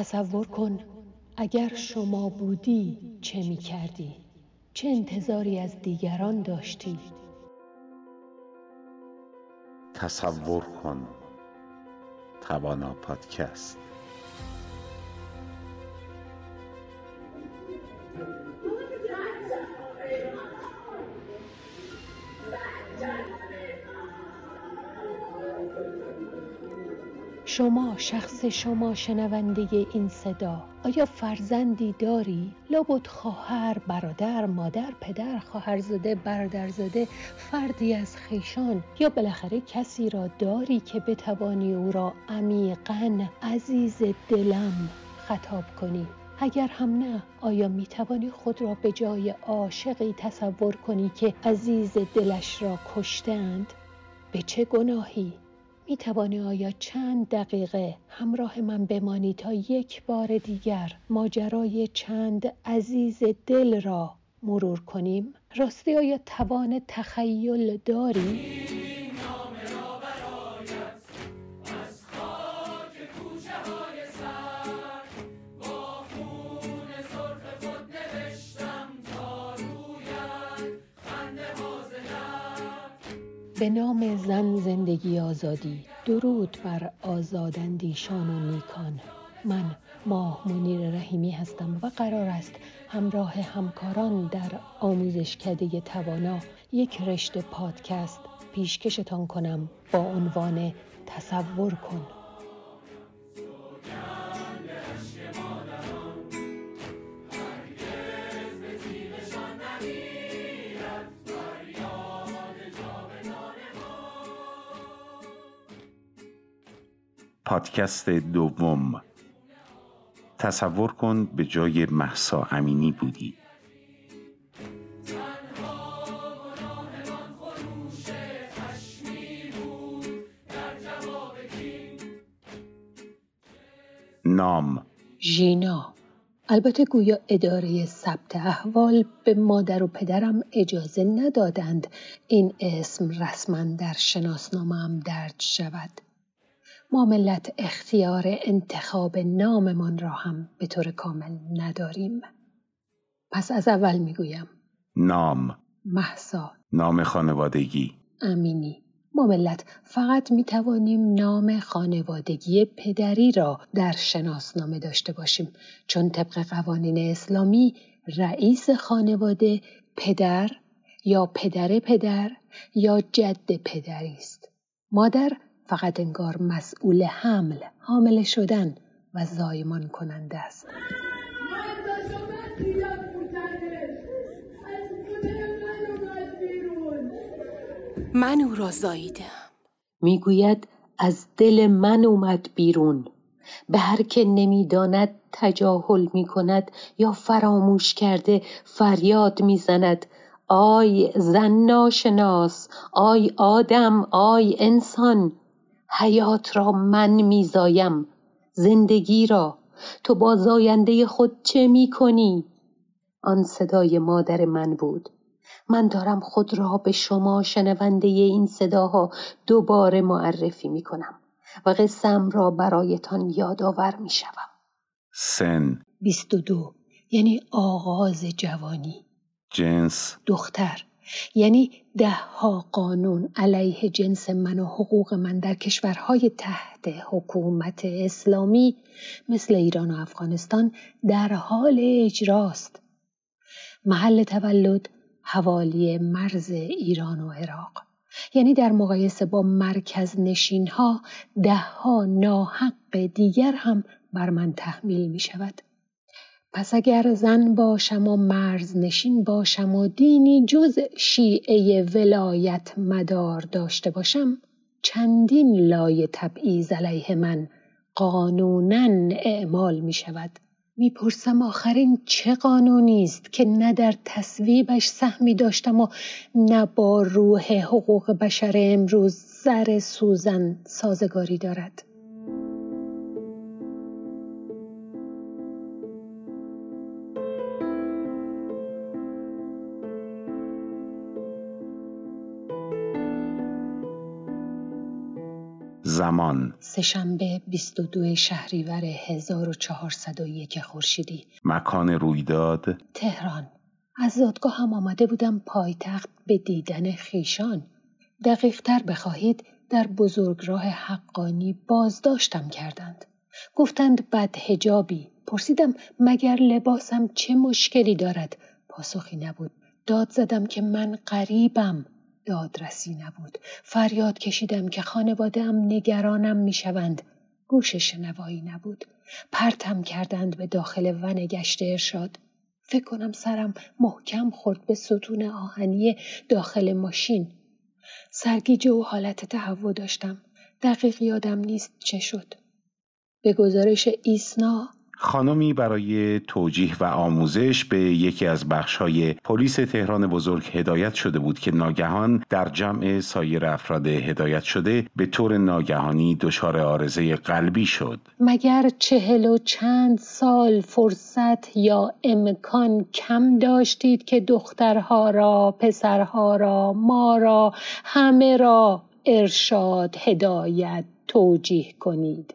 تصور کن اگر شما بودی چه می کردی؟ چه انتظاری از دیگران داشتی؟ تصور کن توانا پادکست شما شخص شما شنونده این صدا آیا فرزندی داری؟ لابد خواهر، برادر، مادر، پدر، خواهرزاده، برادرزاده، فردی از خیشان یا بالاخره کسی را داری که بتوانی او را عمیقا عزیز دلم خطاب کنی اگر هم نه آیا می توانی خود را به جای عاشقی تصور کنی که عزیز دلش را کشتند؟ به چه گناهی؟ می توانی آیا چند دقیقه همراه من بمانی تا یک بار دیگر ماجرای چند عزیز دل را مرور کنیم؟ راستی آیا توان تخیل داری؟ به نام زن زندگی آزادی درود بر آزاداندیشان و نیکان. من ماه منیر رحیمی هستم و قرار است همراه همکاران در آموزشکده توانا یک رشته پادکست پیشکشتان کنم با عنوان تصور کن. پادکست دوم. تصور کن به جای محسا امینی بودی. نام. ژینا. البته گویا اداره ثبت احوال به مادر و پدرم اجازه ندادند این اسم رسما در شناسنامه درج شود. ما ملت اختیار انتخاب ناممان را هم به طور کامل نداریم. پس از اول می‌گویم. نام. محسا. نام خانوادگی. امینی. ما ملت فقط می توانیم نام خانوادگی پدری را در شناسنامه داشته باشیم چون طبق قوانین اسلامی رئیس خانواده پدر یا پدر پدر یا جد پدری است. مادر فقط انگار مسئول حمل حامل شدن و زایمان کننده است. من او را زاییدم می‌گوید از دل من اومد بیرون. به هر که نمی‌داند تجاهل می کند یا فراموش کرده فریاد می‌زند. آی زن ناشناس آی آدم آی انسان حیات را من میزایم. زندگی را. تو با زاینده خود چه می کنی؟ آن صدای مادر من بود. من دارم خود را به شما شنونده این صداها دوباره معرفی می کنم و قسم را برایتان یادآور می شوم. سن. بیست و دو یعنی آغاز جوانی. جنس. دختر. یعنی دهها قانون علیه جنس من و حقوق من در کشورهای تحت حکومت اسلامی مثل ایران و افغانستان در حال اجراست محل تولد حوالی مرز ایران و عراق یعنی در مقایسه با مرکز نشین ها ده ها ناحق دیگر هم بر من تحمیل می شود. پس اگر زن باشم و مرز نشین باشم و دینی جز شیعه ولایت مدار داشته باشم چندین لای تبعیض علیه من قانونا اعمال می شود. می‌پرسم آخرین چه قانونی است که نه در تصویبش سهمی داشتم و نه با روح حقوق بشر امروز زر سوزن سازگاری دارد؟ زمان. سهشنبه 22 شهریور 1401 خورشیدی. مکان رویداد. تهران. از دادگاهم آمده بودم پایتخت به دیدن خیشان. دقیقتر بخواهید در بزرگراه حقانی بازداشتم کردند. گفتند بد هجابی پرسیدم مگر لباسم چه مشکلی دارد؟ پاسخی نبود. داد زدم که من غریبم. دادرسی نبود. فریاد کشیدم که خانوادهام نگرانم می‌شوند. گوش شنوایی نبود. پرتم کردند به داخل ون گشت ارشاد. فکر کنم سرم محکم خورد به ستون آهنی داخل ماشین. سرگیجه و حالت تهوع داشتم. دقیق یادم نیست چه شد. به گزارش ایسنا خانمی برای توجیه و آموزش به یکی از بخشهای پلیس تهران بزرگ هدایت شده بود که ناگهان در جمع سایر افراد هدایت شده به طور ناگهانی دچار آرزه قلبی شد. مگر چهل و چند سال فرصت یا امکان کم داشتید که دخترها را پسرها را ما را همه را ارشاد هدایت توجیه کنید؟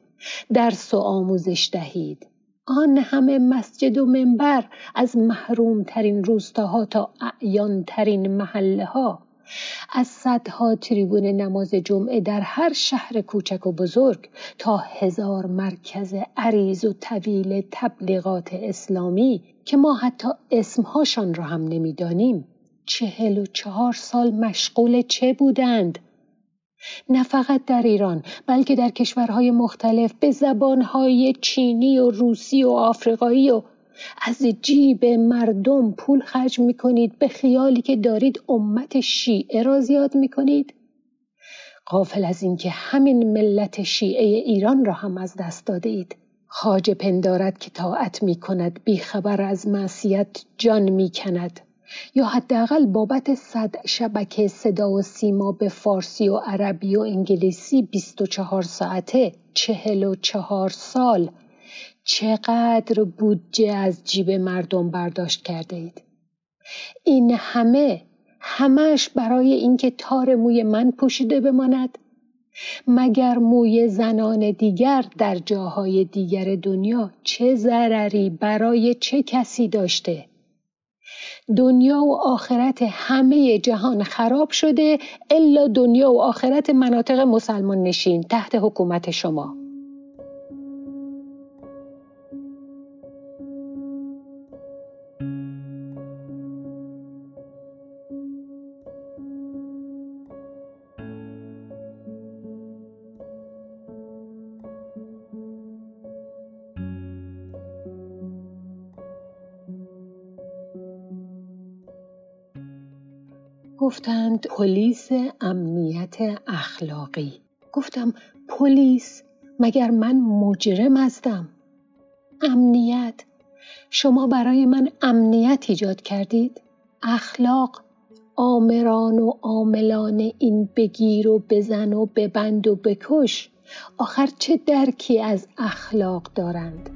درس و آموزش دهید. آن همه مسجد و منبر از محروم ترین روستاها تا اعیان ترین محله ها از صدها تریبون نماز جمعه در هر شهر کوچک و بزرگ تا هزار مرکز عریض و طویل تبلیغات اسلامی که ما حتی اسمهاشان را هم نمی‌دانیم. چهل و چهار سال مشغول چه بودند؟ نه فقط در ایران بلکه در کشورهای مختلف به زبانهای چینی و روسی و آفریقایی و از جیب مردم پول خرج می کنید به خیالی که دارید امت شیعه را زیاد می کنید؟ قافل از اینکه همین ملت شیعه ایران را هم از دست داده اید. خاج پندارد که طاعت می کند بیخبر از معصیت جان می کند. یا حداقل بابت صد شبکه صدا و سیما به فارسی و عربی و انگلیسی 24 ساعته چهل و چهار سال. چقدر بودجه از جیب مردم برداشت کرده اید این همه همش برای اینکه تار موی من پوشیده بماند؟ مگر موی زنان دیگر در جاهای دیگر دنیا چه ضرری برای چه کسی داشته؟ دنیا و آخرت همه جهان خراب شده الا دنیا و آخرت مناطق مسلمان نشین تحت حکومت شما. گفتند پلیس امنیت اخلاقی. گفتم پلیس مگر من مجرم هستم؟ امنیت؟ شما برای من امنیت ایجاد کردید؟ اخلاق آمران و عاملان این بگیر و بزن و ببند و بکش. آخر چه درکی از اخلاق دارند؟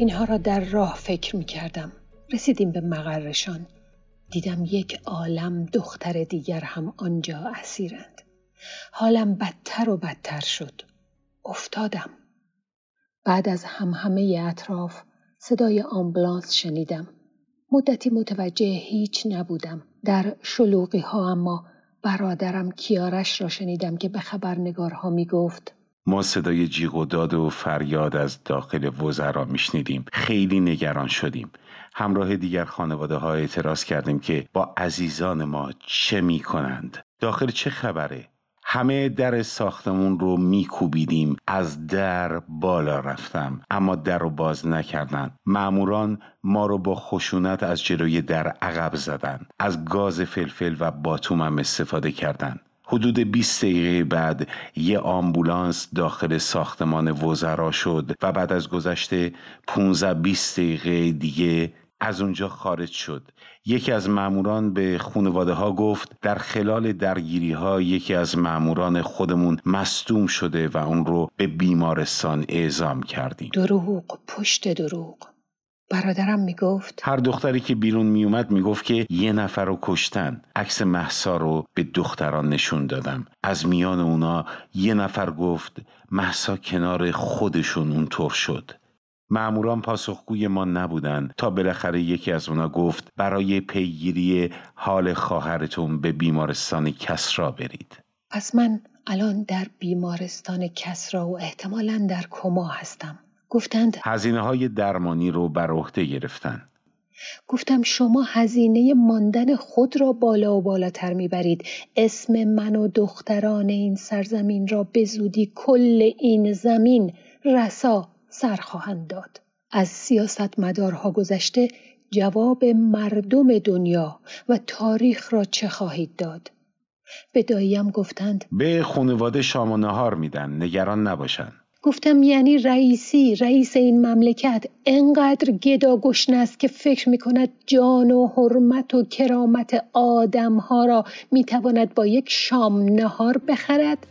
اینها را در راه فکر می کردم. رسیدیم به مقرشان. دیدم یک عالم دختر دیگر هم آنجا اسیرند. حالم بدتر و بدتر شد. افتادم. بعد از همه اطراف صدای آمبلانس شنیدم. مدتی متوجه هیچ نبودم. در شلوغی ها اما برادرم کیارش را شنیدم که به خبرنگارها می گفت ما صدای جیغ و داد و فریاد از داخل وزرا میشنیدیم. خیلی نگران شدیم. همراه دیگر خانواده ها اعتراض کردیم که با عزیزان ما چه می‌کنند. داخل چه خبره؟ همه در ساختمون رو میکوبیدیم. از در بالا رفتم اما در رو باز نکردند. معموران ما رو با خشونت از جلوی در عقب زدن از گاز فلفل و باتومم استفاده کردند. حدود 20 دقیقه بعد یه آمبولانس داخل ساختمان وزرا شد و بعد از گذشته 15 20 دقیقه دیگه از اونجا خارج شد. یکی از ماموران به خانواده ها گفت در خلال درگیری ها یکی از ماموران خودمون مستوم شده و اون رو به بیمارستان اعزام کردیم. دروغ پشت دروغ. برادرم می‌گفت هر دختری که بیرون میومد می‌گفت که یه نفر رو کشتن. عکس محسا رو به دختران نشون دادم. از میان اونا یه نفر گفت محسا کنار خودشون اونطور شد. معموران پاسخگوی ما نبودن. تا بالاخره یکی از اونا گفت برای پیگیری حال خواهرتون به بیمارستان کسرا برید. پس من الان در بیمارستان کسرا و احتمالا در کما هستم. گفتند هزینه های درمانی رو بر عهده گرفتن. گفتم شما هزینه ماندن خود را بالا و بالاتر می‌برید. اسم من و دختران این سرزمین را به زودی کل این زمین رسا سر خواهند داد. از سیاست مدارها گذشته جواب مردم دنیا و تاریخ را چه خواهید داد؟ به داییم گفتند به خانواده شام و نهار میدن نگران نباشن. گفتم یعنی رئیسی رئیس این مملکت. انقدر گدا است که فکر می کند جان و حرمت و کرامت آدمها را می تواند با یک شام نهار بخرد.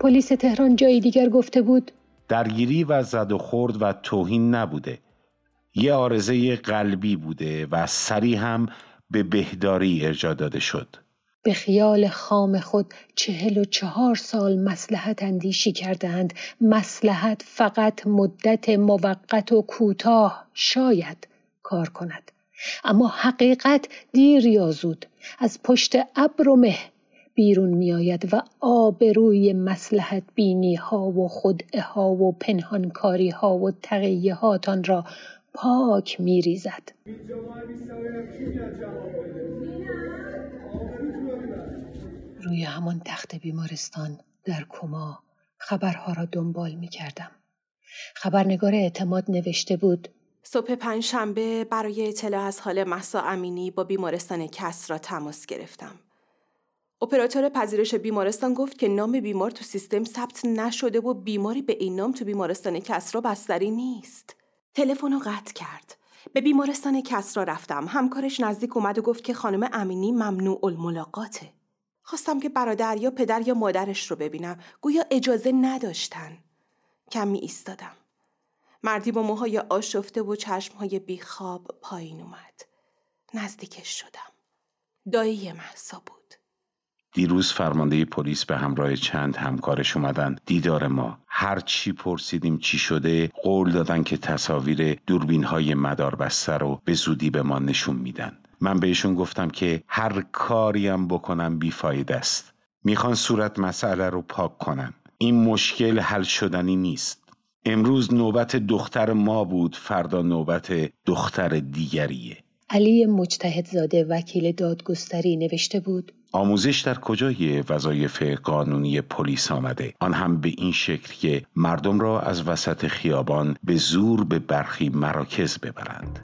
پلیس تهران جایی دیگر گفته بود درگیری و زد و خورد و توهین نبوده. یه آرزه قلبی بوده و سری هم به بهداری ارجا داده شد. به خیال خام خود چهل و چهار سال مسلحت اندیشی کردند مسلحت فقط مدت موقت و کوتاه شاید کار کند. اما حقیقت دیر یا زود از پشت ابر و مه بیرون می آید و آبروی مسلحت بینی ها و خدعه ها و پنهانکاری ها و تقیه هاتان را پاک می ریزد. روی همان تخت بیمارستان در کما خبرها را دنبال می کردم. خبرنگار اعتماد نوشته بود صبح پنجشنبه برای اطلاع از حال محسا امینی با بیمارستان کس را تماس گرفتم. اپراتور پذیرش بیمارستان گفت که نام بیمار تو سیستم ثبت نشده و بیماری به این نام تو بیمارستان کسرا بستری نیست. تلفن رو قطع کرد. به بیمارستان کسرا رفتم. همکارش نزدیک اومد و گفت که خانم امینی ممنوع الملاقاته. خواستم که برادر یا پدر یا مادرش رو ببینم. گویا اجازه نداشتن. کمی ایستادم. مردی با موهای آشفته و چشمهای بیخواب پایین اومد. نزدیکش شدم. دایی محسا بود. دیروز فرمانده پلیس به همراه چند همکارش اومدن. دیدار ما. هر چی پرسیدیم چی شده قول دادن که تصاویر دوربین های مدار بسته رو به زودی به ما نشون میدن. من بهشون گفتم که هر کاریم بکنم بیفاید است. می‌خوان صورت مسئله رو پاک کنن. این مشکل حل شدنی نیست. امروز نوبت دختر ما بود فردا نوبت دختر دیگریه. علی مجتهد زاده وکیل دادگستری نوشته بود آموزش در کجای وظایف قانونی پلیس آمده آن هم به این شکل که مردم را از وسط خیابان به زور به برخی مراکز ببرند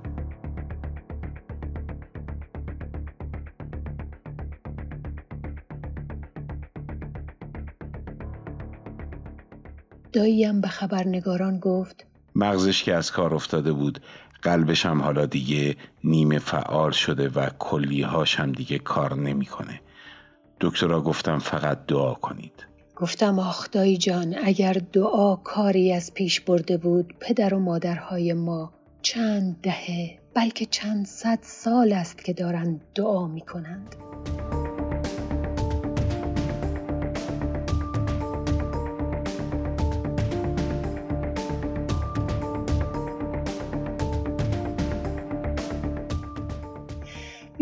داییم به خبرنگاران گفت مغزش که از کار افتاده بود قلبش هم حالا دیگه نیمه فعال شده و کلیهاش هم دیگه کار نمی‌کنه. دکترا گفتم فقط دعا کنید گفتم آخ دایی جان اگر دعا کاری از پیش برده بود پدر و مادرهای ما چند دهه بلکه چند صد سال است که دارند دعا می کنند.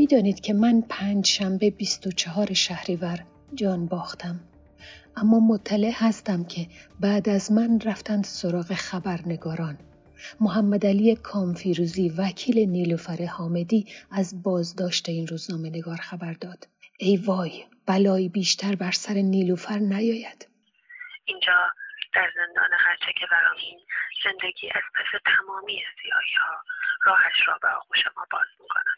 می‌دانید که من پنج شنبه 24 شهریور جان باختم. اما مطلع هستم که بعد از من رفتند سراغ خبرنگاران. محمد علی کامفیروزی وکیل نیلوفر حامدی از بازداشت این روزنامه نگار خبر داد. ای وای بلایی بیشتر بر سر نیلوفر نیاید. اینجا در زندان هرچه که برامین زندگی از پس تمامی زیایی ها راهش را به آغوش ما باز می‌کنم.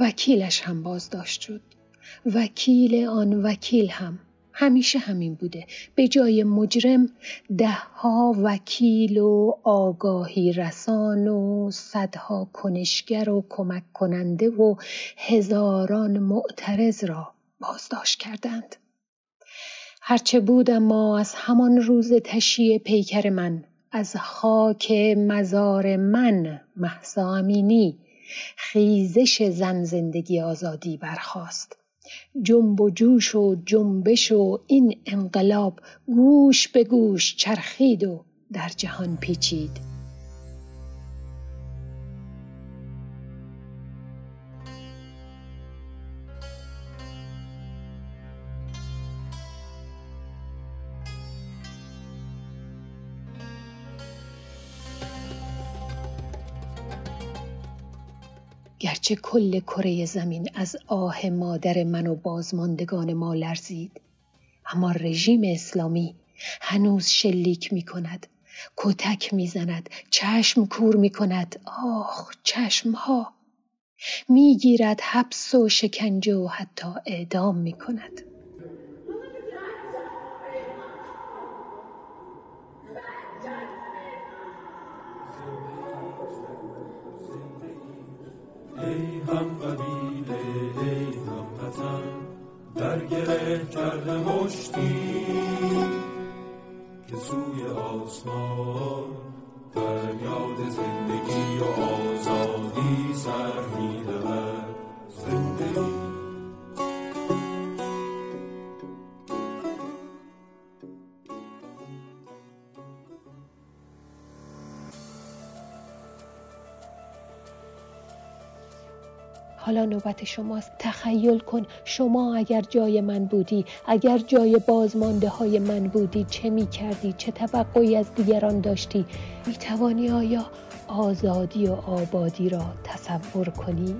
وکیلش هم بازداشت شد. وکیل آن وکیل هم. همیشه همین بوده. به جای مجرم دهها وکیل و آگاهی رسان و صدها کنشگر و کمک کننده و هزاران معترض را بازداشت کردند. هرچه بود اما از همان روز تشییع پیکر من از خاک مزار من محسا امینی خیزش زن زندگی آزادی برخاست. جنب و جوش و جنبش و این انقلاب گوش به گوش چرخید و در جهان پیچید. گرچه کل کره زمین از آه مادر من و بازماندگان ما لرزید اما رژیم اسلامی هنوز شلیک می کند کتک می زند چشم کور می کند آخ چشم ها می گیرد حبس و شکنجه و حتی اعدام می کند ای هم قبیله ای هم وطن در گره کرده مشتی که سوی آسمان فریاد زندگی و آزادی سر حالا نوبت شماست. تخیل کن شما اگر جای من بودی اگر جای بازمانده های من بودی چه می کردی چه توقعی از دیگران داشتی؟ می توانی آیا آزادی و آبادی را تصور کنی؟